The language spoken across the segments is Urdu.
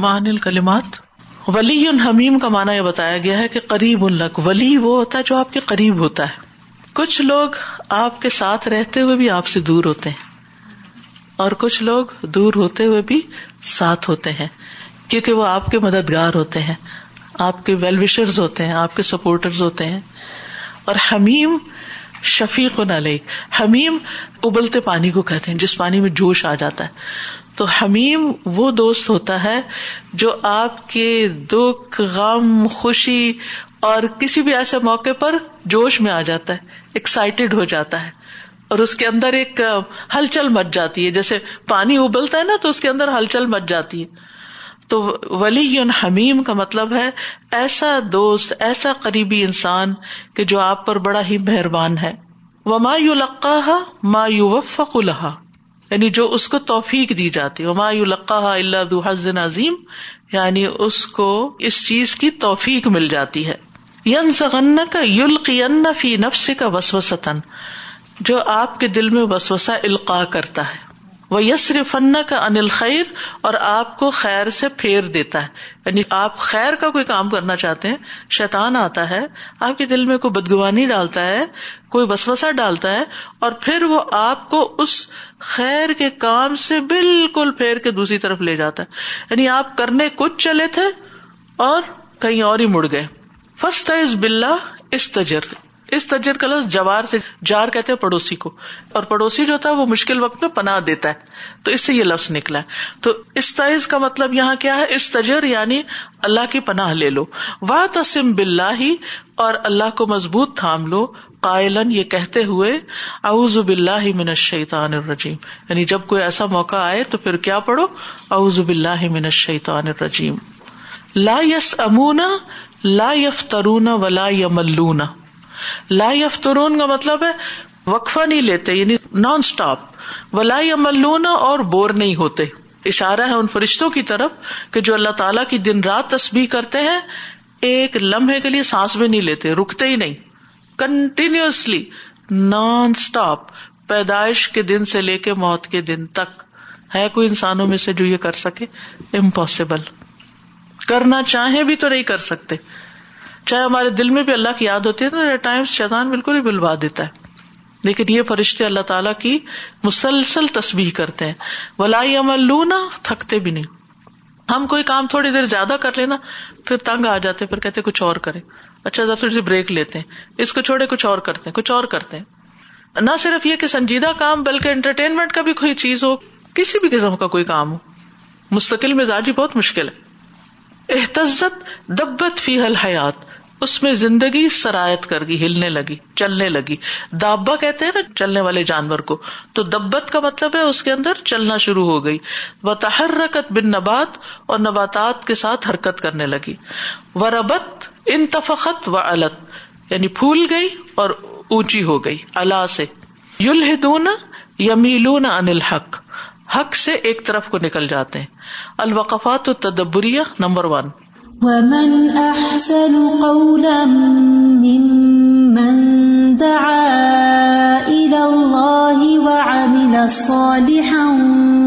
مان الکلمات۔ ولی حمیم کا مانا یہ بتایا گیا ہے کہ قریب الق ولی وہ ہوتا ہے جو آپ کے قریب ہوتا ہے۔ کچھ لوگ آپ کے ساتھ رہتے ہوئے بھی آپ سے دور ہوتے ہیں۔ اور کچھ لوگ دور ہوتے ہوئے بھی ساتھ ہوتے ہیں، کیونکہ وہ آپ کے مددگار ہوتے ہیں۔ آپ کے ویل وشرز ہوتے ہیں، آپ کے سپورٹرز ہوتے ہیں۔ اور حمیم شفیق علیہ حمیم ابلتے پانی کو کہتے ہیں، جس پانی میں جوش آ جاتا ہے۔ تو حمیم وہ دوست ہوتا ہے جو آپ کے دکھ، غم، خوشی اور کسی بھی ایسے موقع پر جوش میں آ جاتا ہے ایکسائٹیڈ ہو جاتا ہے اور اس کے اندر ایک ہلچل مچ جاتی ہے۔ جیسے پانی ابلتا ہے نا تو اس کے اندر ہلچل مچ جاتی ہے۔ تو ولی حمیم کا مطلب ہے ایسا دوست، ایسا قریبی انسان کہ جو آپ پر بڑا ہی مہربان ہے۔ وہ ما یو لقا ما یو وفق الحا یعنی جو اس کو توفیق دی جاتی وما القا اللہ دو حزن عظیم یعنی اس کو اس چیز کی توفیق مل جاتی ہے۔ ین کا یلقین فی نفس کا جو آپ کے دل میں وسوسا القاع کرتا ہے۔ وہ یسر فن کا انل خیر اور آپ کو خیر سے پھیر دیتا ہے۔ یعنی آپ خیر کا کوئی کام کرنا چاہتے ہیں شیتان آتا ہے، آپ کے دل میں کوئی بدگوانی ڈالتا ہے، کوئی بسوسا ڈالتا ہے، اور پھر وہ آپ کو اس خیر کے کام سے بالکل پھیر کے دوسری طرف لے جاتا ہے۔ یعنی آپ کرنے کچھ چلے تھے اور کہیں اور ہی مڑ گئے۔ فسٹ از بلا اس تجر اس تجر کا لفظ جوار سے، جار کہتے ہیں پڑوسی کو۔ اور پڑوسی جو تھا وہ مشکل وقت میں پناہ دیتا ہے۔ تو اس سے یہ لفظ نکلا ہے۔ تو استعز کا مطلب یہاں کیا ہے؟ استجر یعنی اللہ کی پناہ لے لو۔ واہ تسم بلّہ ہی اور اللہ کو مضبوط تھام لو۔ قائلن یہ کہتے ہوئے، اعوذ باللہ من الشیطان الرجیم۔ یعنی جب کوئی ایسا موقع آئے تو پھر کیا پڑھو؟ اعوذ باللہ من الشیطان الرجیم۔ لا یس امونا لا یفترون ولا یملون۔ لا یفترون کا مطلب ہے وقفہ نہیں لیتے یعنی نان اسٹاپ ولا یملون اور بور نہیں ہوتے۔ اشارہ ہے ان فرشتوں کی طرف کہ جو اللہ تعالیٰ کی دن رات تسبیح کرتے ہیں، ایک لمحے کے لیے سانس بھی نہیں لیتے، رکتے ہی نہیں۔ کنٹینیوسلی نان اسٹاپ پیدائش کے دن سے لے کے موت کے دن تک. ہے کوئی انسانوں میں سے جو یہ کر سکے؟ امپاسبل کرنا چاہیں بھی تو نہیں کر سکتے. چاہے ہمارے دل میں بھی اللہ کی یاد ہوتی ہے تو ٹائم شیطان بالکل ہی بلوا دیتا ہے. لیکن یہ فرشتے اللہ تعالیٰ کی مسلسل تصویر کرتے ہیں. ولائی عمل لونا تھکتے بھی نہیں. ہم کوئی کام تھوڑی دیر زیادہ کر لینا، پھر تنگ آ جاتے پھر کہتے کچھ اور کریں. اچھا تھوڑی سی بریک لیتے ہیں۔ اس کو چھوڑے، کچھ اور کرتے ہیں، کچھ اور کرتے ہیں۔ نہ صرف یہ کہ سنجیدہ کام، بلکہ انٹرٹینمنٹ کا بھی کوئی چیز ہو، کسی بھی قسم کا کوئی کام ہو۔ مستقل مزاجی بہت مشکل ہے۔ احتزت دبت فی حل حیات اس میں زندگی سرایت کر گئی، ہلنے لگی، چلنے لگی۔ دابا کہتے ہیں نا، چلنے والے جانور کو۔ تو دبت کا مطلب ہے اس کے اندر چلنا شروع ہو گئی۔ وہ تحرکت بن نبات اور نباتات کے ساتھ حرکت کرنے لگی۔ و ربت انتفقت و الت یعنی پھول گئی اور اونچی ہو گئی اللہ سے۔ یل ہدون یمیلون ان الحق، حق سے ایک طرف کو نکل جاتے ہیں۔ الوقفات تدبریہ نمبر ون۔ ومن احسن قولا ممن دعا الى الله وعمل صالحا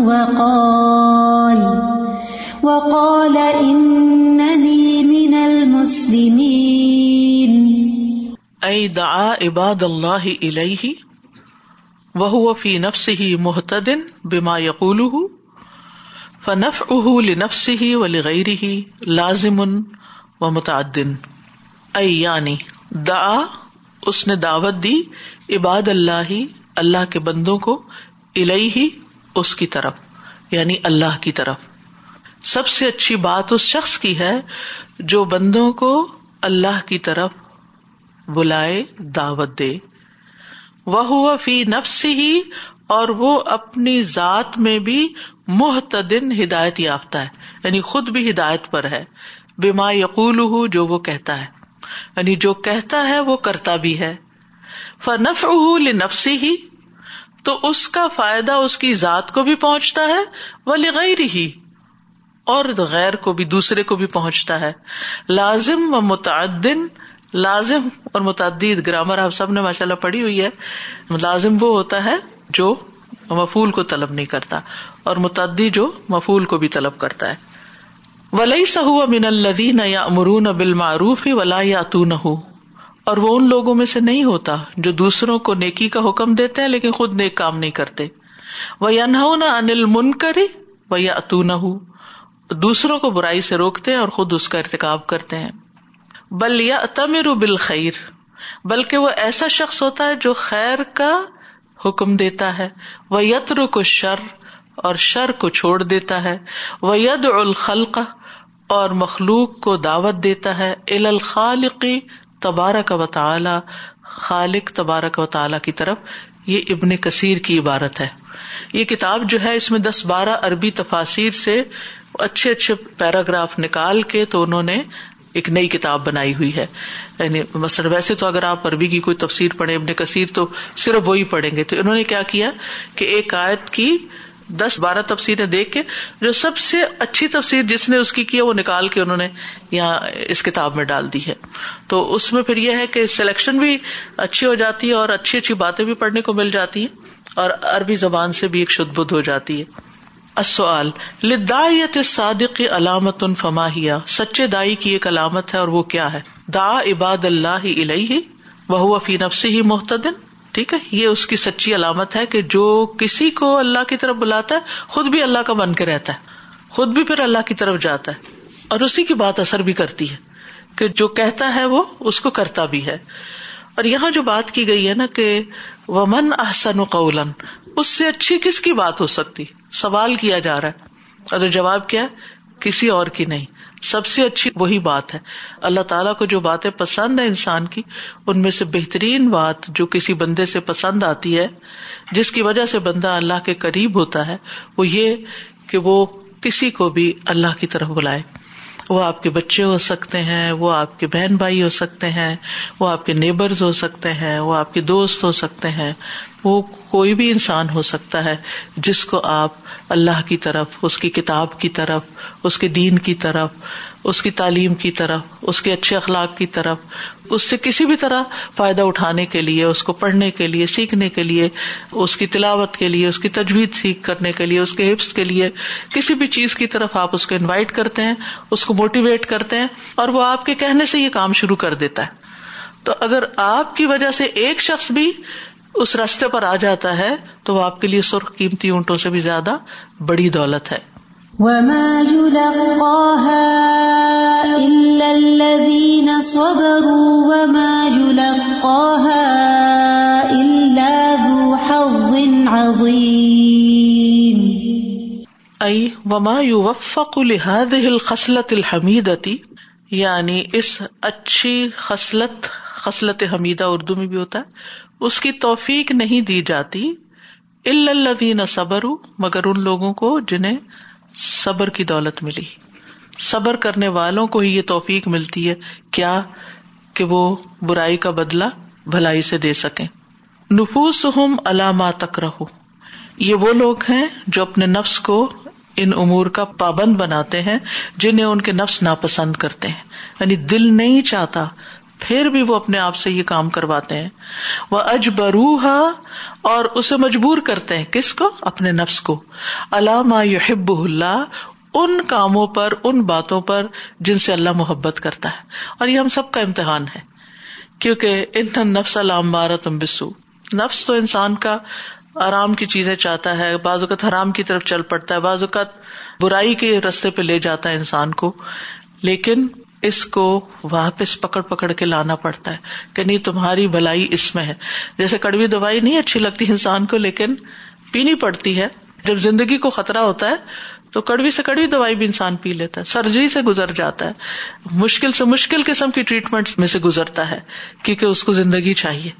وقال وقال انني المسلمين. اي دعا عباد الله اليه وهو في نفسه مهتد بما يقوله فنف اہ لنفس ہی و لغیر ہی لازم و متعدن یعنی دا اس نے دعوت دی عباد اللہ اللہ کے بندوں کو الہی ہی اس کی طرف یعنی اللہ کی طرف. سب سے اچھی بات اس شخص کی ہے جو بندوں کو اللہ کی طرف بلائے دعوت دے۔ وہ فی نفس ہی اور وہ اپنی ذات میں بھی محتدن ہدایت یافتہ ہے یعنی خود بھی ہدایت پر ہے۔ بیما یقول جو وہ کہتا ہے۔ یعنی جو کہتا ہے، وہ کرتا بھی ہے۔ فنف نفسی ہی تو اس کا فائدہ اس کی ذات کو بھی پہنچتا ہے۔ وہ لغیر ہی اور غیر کو بھی دوسرے کو بھی پہنچتا ہے۔ لازم و متعدن، لازم اور متعدد گرامر آپ سب نے ماشاء اللہ پڑھی ہوئی ہے۔ لازم وہ ہوتا ہے جو مفول کو طلب نہیں کرتا اور متعدی جو مفول کو بھی طلب کرتا ہے۔ ولی سہو من الدین یا امرون بال معروف ولا یا تو نہ اور وہ ان لوگوں میں سے نہیں ہوتا جو دوسروں کو نیکی کا حکم دیتے ہیں لیکن خود نیک کام نہیں کرتے۔ وہ نہ انل من کرے وہ یا اتو نہ دوسروں کو برائی سے روکتے ہیں اور خود اس کا ارتقاب کرتے ہیں۔ بل یا تمر بال خیر بلکہ وہ ایسا شخص ہوتا ہے جو خیر کا حکم دیتا ہے۔ وہ یتر کو شر اور شر کو چھوڑ دیتا ہے۔ وہ ید الخلق، اور مخلوق کو دعوت دیتا ہے۔ ال الخالقی تبارک و تعالی، خالق تبارک و تعالی کی طرف۔ یہ ابن کثیر کی عبارت ہے۔ یہ کتاب جو ہے اس میں دس بارہ عربی تفاصیر سے اچھے اچھے پیراگراف نکال کے تو انہوں نے ایک نئی کتاب بنائی ہوئی ہے۔ یعنی مثلاً ویسے تو اگر آپ عربی کی کوئی تفسیر پڑھے ابن کثیر تو صرف وہی پڑھیں گے۔ تو انہوں نے کیا کیا کہ ایک آیت کی دس بارہ تفسیریں دیکھ کے جو سب سے اچھی تفسیر جس نے اس کی کیا وہ نکال کے انہوں نے یہاں اس کتاب میں ڈال دی ہے۔ تو اس میں پھر یہ ہے کہ سلیکشن بھی اچھی ہو جاتی ہے اور اچھی اچھی باتیں بھی پڑھنے کو مل جاتی ہیں اور عربی زبان سے بھی ایک شد بدھ ہو جاتی ہے۔ السؤال لدایت صادق علامت فماہیا سچے دائی کی ایک علامت ہے اور وہ کیا ہے؟ دا عباد اللہ علیہ وہ فی نفسی ہی محتدن ٹھیک ہے، یہ اس کی سچی علامت ہے کہ جو کسی کو اللہ کی طرف بلاتا ہے، خود بھی اللہ کا بن کے رہتا ہے۔ خود بھی پھر اللہ کی طرف جاتا ہے۔ اور اسی کی بات اثر بھی کرتی ہے کہ جو کہتا ہے وہ، اس کو کرتا بھی ہے۔ اور یہاں جو بات کی گئی ہے نا کہ ومن احسن قولن اس سے اچھی کس کی بات ہو سکتی؟ سوال کیا جا رہا ہے۔ اور جواب کیا کسی اور کی نہیں۔ سب سے اچھی وہی بات ہے۔ اللہ تعالیٰ کو جو باتیں پسند ہے انسان کی، ان میں سے بہترین بات جو کسی بندے سے پسند آتی ہے، جس کی وجہ سے بندہ اللہ کے قریب ہوتا ہے، وہ یہ کہ وہ کسی کو بھی اللہ کی طرف بلائے۔ وہ آپ کے بچے ہو سکتے ہیں، وہ آپ کے بہن بھائی ہو سکتے ہیں، وہ آپ کے نیبرز ہو سکتے ہیں، وہ آپ کے دوست ہو سکتے ہیں۔ وہ کوئی بھی انسان ہو سکتا ہے جس کو آپ اللہ کی طرف، اس کی کتاب کی طرف، اس کے دین کی طرف اس کی تعلیم کی طرف، اس کے اچھے اخلاق کی طرف، اس سے کسی بھی طرح فائدہ اٹھانے کے لیے، اس کو پڑھنے کے لیے، سیکھنے کے لیے، اس کی تلاوت کے لیے، اس کی تجویز سیکھ کرنے کے لیے، اس کے حفظ کے لیے، کسی بھی چیز کی طرف آپ اس کو انوائٹ کرتے ہیں، اس کو موٹیویٹ کرتے ہیں اور وہ آپ کے کہنے سے یہ کام شروع کر دیتا ہے۔ تو اگر آپ کی وجہ سے ایک شخص بھی اس راستے پر آ جاتا ہے، تو وہ آپ کے لیے سرخ قیمتی اونٹوں سے بھی زیادہ بڑی دولت ہے۔ ائی وما یو وفق الحاد الخصلت الحمیدتی یعنی اس اچھی خصلت خصلت حمیدہ اردو میں بھی ہوتا ہے، اس کی توفیق نہیں دی جاتی الدین صبر مگر ان لوگوں کو جنہیں صبر کی دولت ملی۔ صبر کرنے والوں کو ہی یہ توفیق ملتی ہے، کیا کہ وہ برائی کا بدلا بھلائی سے دے سکیں۔ نفوس ہم علامہ تک رہو یہ وہ لوگ ہیں جو اپنے نفس کو ان امور کا پابند بناتے ہیں، جنہیں ان کے نفس ناپسند کرتے ہیں۔ یعنی دل نہیں چاہتا پھر بھی وہ اپنے آپ سے یہ کام کرواتے ہیں۔ وہ اجبروہا اور اسے مجبور کرتے ہیں۔ کس کو؟ اپنے نفس کو۔ علامہ یحب اللہ ان کاموں پر، ان باتوں پر جن سے اللہ محبت کرتا ہے۔ اور یہ ہم سب کا امتحان ہے۔ کیونکہ ان نفس علام بارہ تم بسو نفس تو انسان کا آرام کی چیزیں چاہتا ہے، بعض اوقات حرام کی طرف چل پڑتا ہے، بعض اوقات برائی کے رستے پہ لے جاتا ہے انسان کو۔ لیکن اس کو واپس پکڑ پکڑ کے لانا پڑتا ہے کہ نہیں، تمہاری بھلائی اس میں ہے۔ جیسے کڑوی دوائی نہیں اچھی لگتی انسان کو، لیکن پینی پڑتی ہے۔ جب زندگی کو خطرہ ہوتا ہے تو کڑوی سے کڑوی دوائی بھی انسان پی لیتا ہے۔ سرجری سے گزر جاتا ہے۔ مشکل سے مشکل قسم کی ٹریٹمنٹ میں سے گزرتا ہے کیونکہ اس کو زندگی چاہیے۔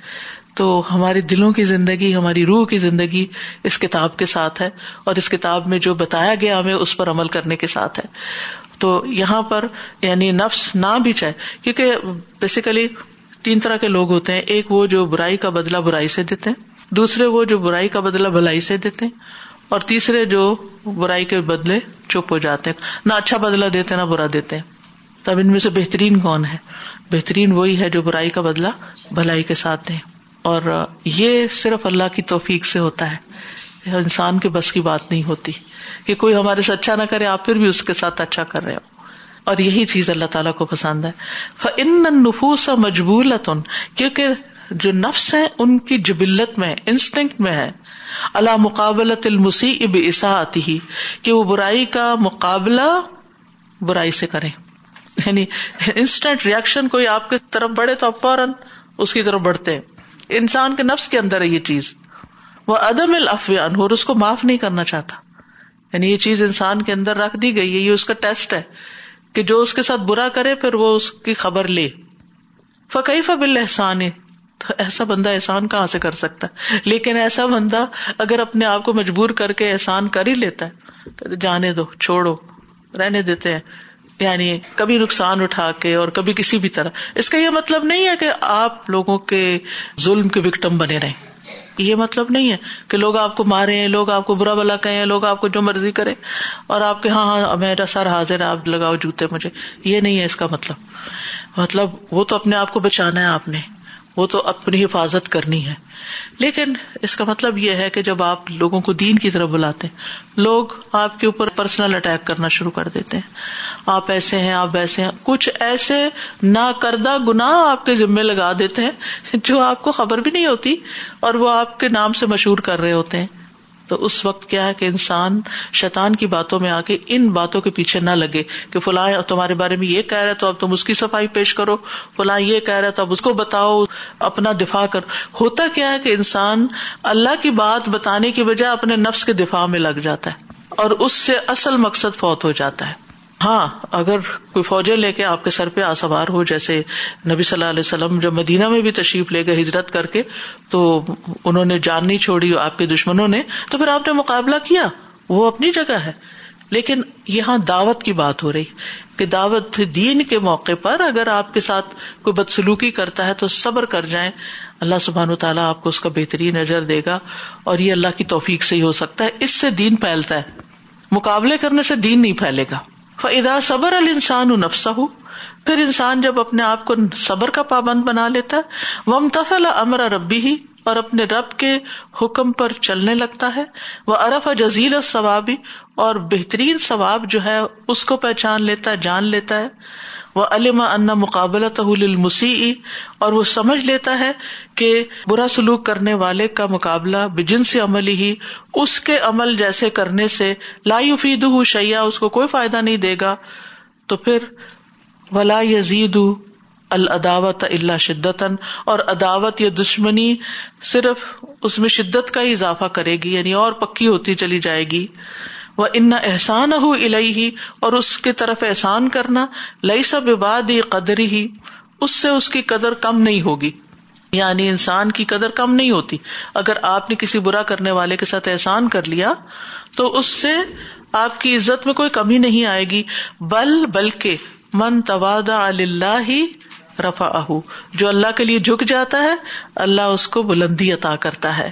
تو ہمارے دلوں کی زندگی، ہماری روح کی زندگی اس کتاب کے ساتھ ہے اور اس کتاب میں جو بتایا گیا ہمیں، اس پر عمل کرنے کے ساتھ ہے۔ تو یہاں پر یعنی نفس نہ بھی چاہے، کیونکہ بیسیکلی تین طرح کے لوگ ہوتے ہیں، ایک وہ جو برائی کا بدلا برائی سے دیتے ہیں، دوسرے وہ جو برائی کا بدلا بھلائی سے دیتے ہیں، اور تیسرے جو برائی کے بدلے چپ ہو جاتے ہیں۔ نہ اچھا بدلا دیتے نہ برا دیتے ہیں۔ تب ان میں سے بہترین کون ہے؟ بہترین وہی ہے جو برائی کا بدلا بھلائی کے ساتھ دیں۔ اور یہ صرف اللہ کی توفیق سے ہوتا ہے۔ انسان کے بس کی بات نہیں ہوتی کہ کوئی ہمارے سے اچھا نہ کرے، آپ پھر بھی اس کے ساتھ اچھا کر رہے ہو۔ اور یہی چیز اللہ تعالیٰ کو پسند ہے۔ فن نفوس مجبول کیونکہ جو نفس ہے ان کی جبلت میں انسٹنکٹ میں ہے۔ اللہ مقابلت المسی اب عصا آتی ہی کہ وہ برائی کا مقابلہ برائی سے کرے یعنی انسٹنٹ ریئیکشن کوئی آپ کی طرف بڑھے تو آپ فوراً اس کی طرف بڑھتے ہیں۔ انسان کے نفس کے اندر ہے یہ چیز۔ وہ عدم الافیان اور اس کو معاف نہیں کرنا چاہتا۔ یعنی یہ چیز انسان کے اندر رکھ دی گئی ہے، یہ اس کا ٹیسٹ ہے کہ جو اس کے ساتھ برا کرے، پھر وہ اس کی خبر لے۔ فقی فبل احسان ایسا بندہ احسان کہاں سے کر سکتا ہے؟ لیکن ایسا بندہ اگر اپنے آپ کو مجبور کر کے احسان کر ہی لیتا ہے جانے دو، چھوڑو، رہنے دیتے ہیں۔ یعنی کبھی نقصان اٹھا کے اور کبھی کسی بھی طرح۔ اس کا یہ مطلب نہیں ہے کہ آپ لوگوں کے ظلم کے وکٹم بنے رہے یہ مطلب نہیں ہے کہ لوگ آپ کو مارے لوگ آپ کو برا بلا کہیں لوگ آپ کو جو مرضی کرے اور آپ کے ہاں ہاں میرا سر حاضر ہے آپ لگاؤ جوتے مجھے۔ یہ نہیں ہے اس کا مطلب۔ مطلب وہ تو اپنے آپ کو بچانا ہے آپ نے۔ وہ تو اپنی حفاظت کرنی ہے۔ لیکن اس کا مطلب یہ ہے کہ جب آپ لوگوں کو دین کی طرف بلاتے ہیں، لوگ آپ کے اوپر پرسنل اٹیک کرنا شروع کر دیتے ہیں۔ آپ ایسے ہیں، آپ ویسے ہیں۔ کچھ ایسے نا کردہ گنا آپ کے ذمے لگا دیتے ہیں جو آپ کو خبر بھی نہیں ہوتی اور وہ آپ کے نام سے مشہور کر رہے ہوتے ہیں۔ تو اس وقت کیا ہے کہ انسان شیطان کی باتوں میں آ کے ان باتوں کے پیچھے نہ لگے کہ فلاں تمہارے بارے میں یہ کہہ رہے تو اب تم اس کی صفائی پیش کرو، فلاں یہ کہہ رہے تو اب اس کو بتاؤ، اپنا دفاع کر۔ ہوتا کیا ہے کہ انسان اللہ کی بات بتانے کی بجائے اپنے نفس کے دفاع میں لگ جاتا ہے اور اس سے اصل مقصد فوت ہو جاتا ہے۔ ہاں اگر کوئی فوجیں لے کے آپ کے سر پہ آسوار ہو، جیسے نبی صلی اللہ علیہ وسلم جب مدینہ میں بھی تشریف لے گئے ہجرت کر کے، تو انہوں نے جان نہیں چھوڑی، آپ کے دشمنوں نے، تو پھر آپ نے مقابلہ کیا۔ وہ اپنی جگہ ہے۔ لیکن یہاں دعوت کی بات ہو رہی، کہ دعوت دین کے موقع پر اگر آپ کے ساتھ کوئی بدسلوکی کرتا ہے، تو صبر کر جائیں۔ اللہ سبحان و تعالیٰ آپ کو اس کا بہترین نظر دے گا، اور یہ اللہ کی توفیق سے ہی ہو سکتا ہے۔ اس سے دین پھیلتا ہے۔ مقابلے کرنے سے دین نہیں پھیلے گا۔ فدا صبر السان نفسا ہو پھر انسان جب اپنے آپ کو صبر کا پابند بنا لیتا ہے وہ متصل امر ربی ہی اور اپنے رب کے حکم پر چلنے لگتا ہے۔ وہ ارف جزیل ثوابی اور بہترین ثواب جو ہے اس کو پہچان لیتا ہے، جان لیتا ہے۔ وہ علم ان مقابلہ المسی اور وہ سمجھ لیتا ہے کہ برا سلوک کرنے والے کا مقابلہ بجن سے عمل ہی، اس کے عمل جیسے کرنے سے لا فید شیا اس کو کوئی فائدہ نہیں دے گا۔ تو پھر ولا یزید العداوت اللہ شدت اور عداوت یا دشمنی صرف اس میں شدت کا ہی اضافہ کرے گی یعنی اور پکی ہوتی چلی جائے گی۔ وہ ان احسان ہو ہی اور اس کی طرف احسان کرنا لئی سب عباد قدر ہی اس سے اس کی قدر کم نہیں ہوگی۔ یعنی انسان کی قدر کم نہیں ہوتی۔ اگر آپ نے کسی برا کرنے والے کے ساتھ احسان کر لیا، تو اس سے آپ کی عزت میں کوئی کمی نہیں آئے گی۔ بل، بلکہ من تواد اللہ ہی رفا جو اللہ کے لیے جھک جاتا ہے، اللہ اس کو بلندی عطا کرتا ہے۔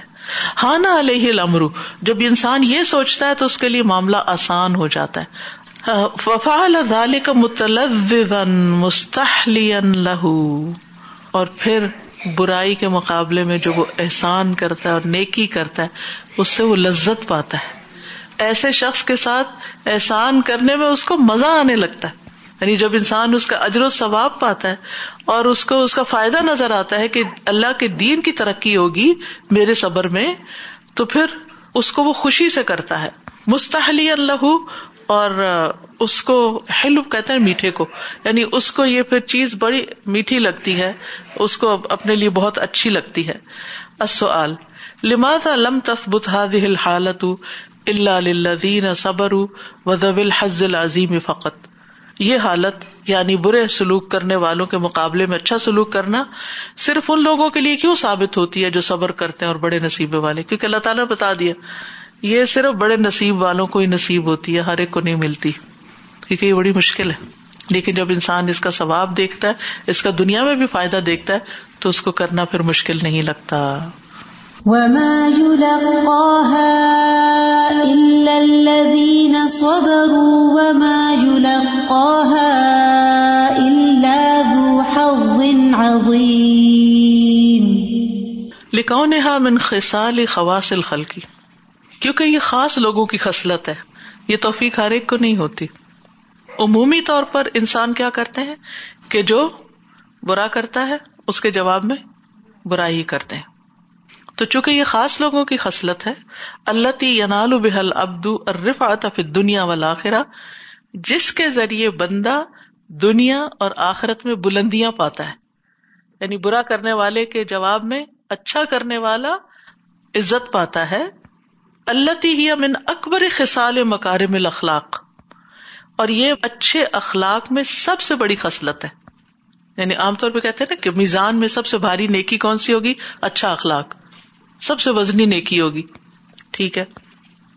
ہاں علیہ الامر، جب انسان یہ سوچتا ہے تو اس کے لیے معاملہ آسان ہو جاتا ہے۔ وفال کا لہو۔ اور پھر برائی کے مقابلے میں جو وہ احسان کرتا ہے اور نیکی کرتا ہے، اس سے وہ لذت پاتا ہے۔ ایسے شخص کے ساتھ احسان کرنے میں اس کو مزہ آنے لگتا ہے۔ یعنی جب انسان اس کا اجر و ثواب پاتا ہے اور اس کو اس کا فائدہ نظر آتا ہے کہ اللہ کے دین کی ترقی ہوگی میرے صبر میں، تو پھر اس کو وہ خوشی سے کرتا ہے۔ مستحلی اللہ اور اس کو ہیلپ کہتے ہیں میٹھے کو۔ یعنی اس کو یہ پھر چیز بڑی میٹھی لگتی ہے، اس کو اپنے لیے بہت اچھی لگتی ہے۔ لماذا لم تثبت هذه الحالة الا للذين صبروا وذوي الحظ العظيم فقط؟ یہ حالت یعنی برے سلوک کرنے والوں کے مقابلے میں اچھا سلوک کرنا صرف ان لوگوں کے لیے کیوں ثابت ہوتی ہے جو صبر کرتے ہیں اور بڑے نصیبے والے؟ کیونکہ اللہ تعالیٰ نے بتا دیا، یہ صرف بڑے نصیب والوں کو ہی نصیب ہوتی ہے، ہر ایک کو نہیں ملتی۔ کیونکہ یہ بڑی مشکل ہے۔ لیکن جب انسان اس کا ثواب دیکھتا ہے، اس کا دنیا میں بھی فائدہ دیکھتا ہے، تو اس کو کرنا پھر مشکل نہیں لگتا۔ وما يلقاها إلا الذين صبروا وما يلقاها إلا ذو حظ عظيم لكونها من خصال خواص الخلق کیونکہ یہ خاص لوگوں کی خصلت ہے، یہ توفیق ہر ایک کو نہیں ہوتی۔ عمومی طور پر انسان کیا کرتے ہیں؟ کہ جو برا کرتا ہے، اس کے جواب میں برائی کرتے ہیں۔ تو چونکہ یہ خاص لوگوں کی خصلت ہے اللہ تی ینال بحل ابدو ارف آتف دنیا والا جس کے ذریعے بندہ دنیا اور آخرت میں بلندیاں پاتا ہے۔ یعنی برا کرنے والے کے جواب میں اچھا کرنے والا عزت پاتا ہے۔ اللہ تی من اکبر خسال مکارم الاخلاق۔ اور یہ اچھے اخلاق میں سب سے بڑی خصلت ہے۔ یعنی عام طور پہ کہتے ہیں نا کہ میزان میں سب سے بھاری نیکی کون سی ہوگی؟ اچھا اخلاق۔ سب سے وزنی نیکی ہوگی۔ ٹھیک ہے۔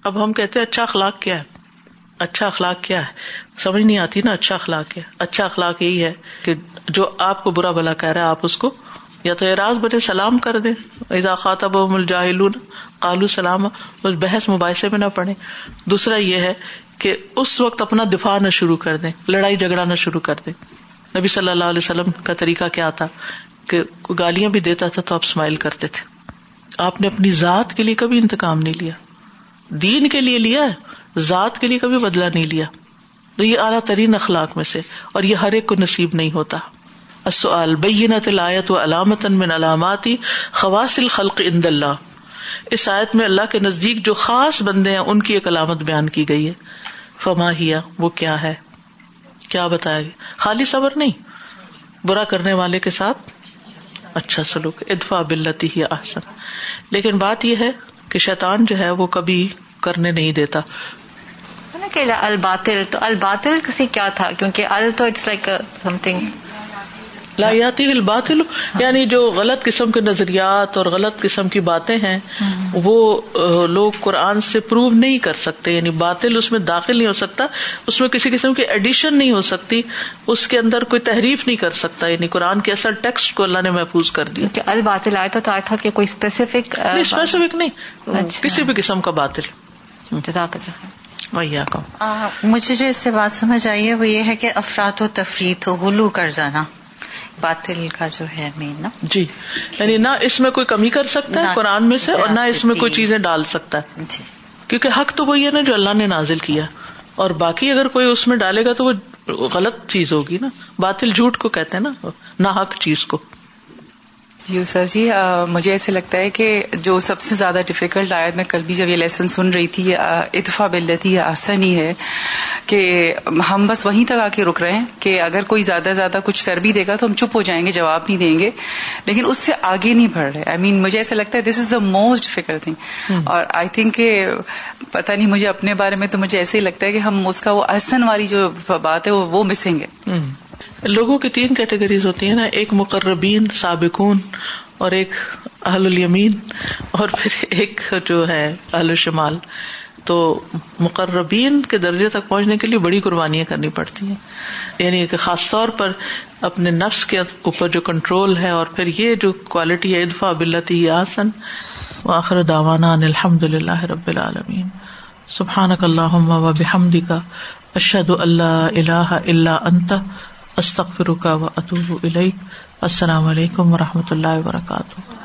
اب ہم کہتے اچھا اخلاق کیا ہے؟ اچھا اخلاق کیا ہے؟ سمجھ نہیں آتی نا اچھا اخلاق کیا اچھا اخلاق یہی ہے کہ جو آپ کو برا بلا کہہ رہا ہے، آپ اس کو یا تو اعراض بنے سلام کر دیں۔ خاطب الجاہلون قالو سلام بحث مباحثے میں نہ پڑے دوسرا یہ ہے کہ اس وقت اپنا دفاع نہ شروع کر دیں، لڑائی جھگڑا نہ شروع کر دیں۔ نبی صلی اللہ علیہ وسلم کا طریقہ کیا تھا؟ کہ گالیاں بھی دیتا تھا تو آپ اسمائل کرتے تھے۔ آپ نے اپنی ذات کے لیے کبھی انتقام نہیں لیا۔ دین کے لیے لیا ذات کے لیے کبھی بدلا نہیں لیا۔ تو یہ اعلیٰ ترین اخلاق میں سے، اور یہ ہر ایک کو نصیب نہیں ہوتا۔ بینت الایت و علامت من علاماتی خواص الخلق اند اللہ۔ اس آیت میں اللہ کے نزدیک جو خاص بندے ہیں، ان کی ایک علامت بیان کی گئی ہے۔ فما ہیا وہ کیا ہے؟ کیا بتایا گیا؟ خالی صبر نہیں، برا کرنے والے کے ساتھ اچھا سلوک ادفا بلتی ہی آسن لیکن بات یہ ہے کہ شیطان جو ہے وہ کبھی کرنے نہیں دیتا۔ الباطل، تو الباطل کسی کیا تھا؟ کیونکہ ال تو اٹس لائک سم تھنگ لایاتی الباطل یعنی جو غلط قسم کے نظریات اور غلط قسم کی باتیں ہیں وہ لوگ قرآن سے پروو نہیں کر سکتے. یعنی باطل اس میں داخل نہیں ہو سکتا اس میں کسی قسم کی ایڈیشن نہیں ہو سکتی اس کے اندر کوئی تحریف نہیں کر سکتا. یعنی قرآن کے اصل ٹیکسٹ کو اللہ نے محفوظ کر دیا۔ الباطل آیا تو آیا تھا کہ کوئی اسپیسیفک اسپیسیفک نہیں اچھا۔ کسی بھی قسم کا باطل۔ مجھے جو اس سے بات سمجھ آئی ہے وہ یہ ہے کہ افراد و تفریح ہو غلو کر جانا۔ باطل کا جو ہے مین نا۔ جی یعنی نہ اس میں کوئی کمی کر سکتا ہے قرآن میں سے اور نہ اس میں کوئی چیزیں ڈال سکتا ہے۔ جی۔ کیونکہ حق تو وہی ہے نا جو اللہ نے نازل کیا۔ اور باقی اگر کوئی اس میں ڈالے گا تو وہ غلط چیز ہوگی نا۔ باطل جھوٹ کو کہتے ہیں نا نہ حق چیز کو۔ یوسا جی مجھے ایسے لگتا ہے کہ جو سب سے زیادہ ڈفیکلٹ آیت میں کل بھی جب یہ لیسن سن رہی تھی اتفا بلتی یہ آسن ہی ہے کہ ہم بس وہیں تک آ کے رک رہے ہیں کہ اگر کوئی زیادہ زیادہ کچھ کر بھی دے گا تو ہم چپ ہو جائیں گے جواب نہیں دیں گے لیکن اس سے آگے نہیں بڑھ رہے۔ آئی مین مجھے ایسا لگتا ہے this is the most difficult thing اور آئی تھنک کہ پتا نہیں مجھے اپنے بارے میں تو مجھے ایسے ہی لگتا ہے کہ ہم اس کا وہ احسن والی جو بات ہے وہ مسنگ ہے۔ لوگوں کی تین کیٹیگریز ہوتی ہیں نا، ایک مقربین، سابقون اور ایک اہل الیمین اور پھر ایک جو ہے اہل شمال۔ تو مقربین کے درجے تک پہنچنے کے لیے بڑی قربانیاں کرنی پڑتی ہیں۔ یعنی کہ خاص طور پر اپنے نفس کے اوپر جو کنٹرول ہے اور پھر یہ جو کوالٹی ہے ادفا بلتی آسن آخر داوانا الحمد للہ رب العالمین۔ سبحان اللہ و بحمد کا اشد اللہ اللہ اللہ انت۔ استخر کا و اطوب السلام علیکم و رحمۃ اللہ وبرکاتہ.